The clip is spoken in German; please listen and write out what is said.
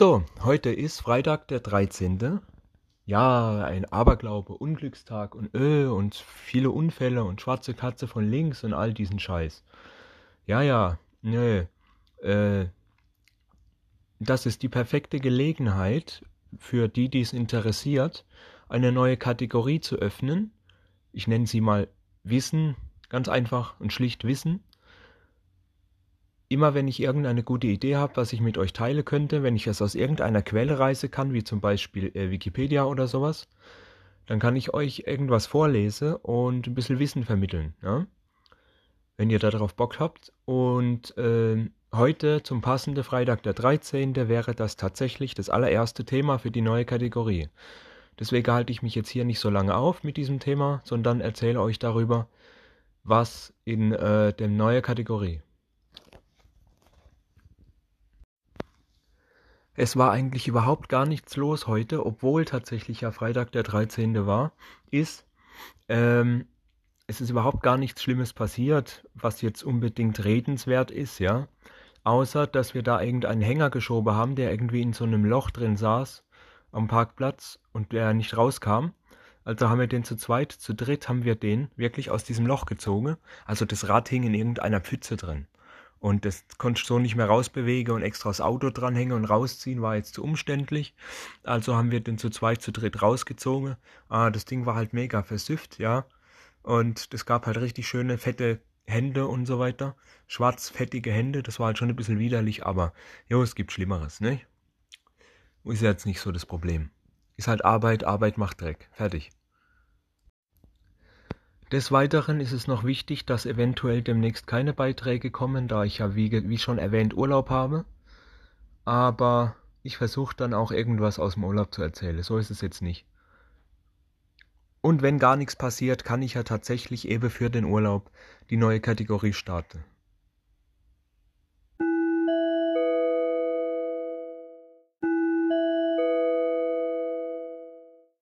So, heute ist Freitag, der 13. Ja, ein Aberglaube, Unglückstag und Öh und viele Unfälle und schwarze Katze von links und all diesen Scheiß. Ja, ja, nö. Äh, das ist die perfekte Gelegenheit für die, die es interessiert, eine neue Kategorie zu öffnen. Ich nenne sie mal Wissen, ganz einfach und schlicht Wissen immer wenn ich irgendeine gute Idee habe, was ich mit euch teile könnte, wenn ich es aus irgendeiner Quelle reise kann, wie zum Beispiel äh, Wikipedia oder sowas, dann kann ich euch irgendwas vorlesen und ein bisschen Wissen vermitteln. Ja? Wenn ihr darauf Bock habt. Und äh, heute zum passenden Freitag der 13. wäre das tatsächlich das allererste Thema für die neue Kategorie. Deswegen halte ich mich jetzt hier nicht so lange auf mit diesem Thema, sondern erzähle euch darüber, was in äh, der neuen Kategorie Es war eigentlich überhaupt gar nichts los heute, obwohl tatsächlich ja Freitag der 13. war, ist, ähm, es ist überhaupt gar nichts Schlimmes passiert, was jetzt unbedingt redenswert ist, ja. Außer, dass wir da irgendeinen Hänger geschoben haben, der irgendwie in so einem Loch drin saß am Parkplatz und der nicht rauskam. Also haben wir den zu zweit, zu dritt haben wir den wirklich aus diesem Loch gezogen. Also das Rad hing in irgendeiner Pfütze drin. Und das konnte ich so nicht mehr rausbewegen und extra das Auto dranhängen und rausziehen war jetzt zu umständlich. Also haben wir den zu zweit, zu dritt rausgezogen. Ah, das Ding war halt mega versüfft, ja. Und das gab halt richtig schöne, fette Hände und so weiter. Schwarz, fettige Hände, das war halt schon ein bisschen widerlich, aber jo, es gibt Schlimmeres, ne? Ist jetzt nicht so das Problem. Ist halt Arbeit, Arbeit macht Dreck. Fertig. Des Weiteren ist es noch wichtig, dass eventuell demnächst keine Beiträge kommen, da ich ja wie, wie schon erwähnt Urlaub habe. Aber ich versuche dann auch irgendwas aus dem Urlaub zu erzählen. So ist es jetzt nicht. Und wenn gar nichts passiert, kann ich ja tatsächlich eben für den Urlaub die neue Kategorie starten.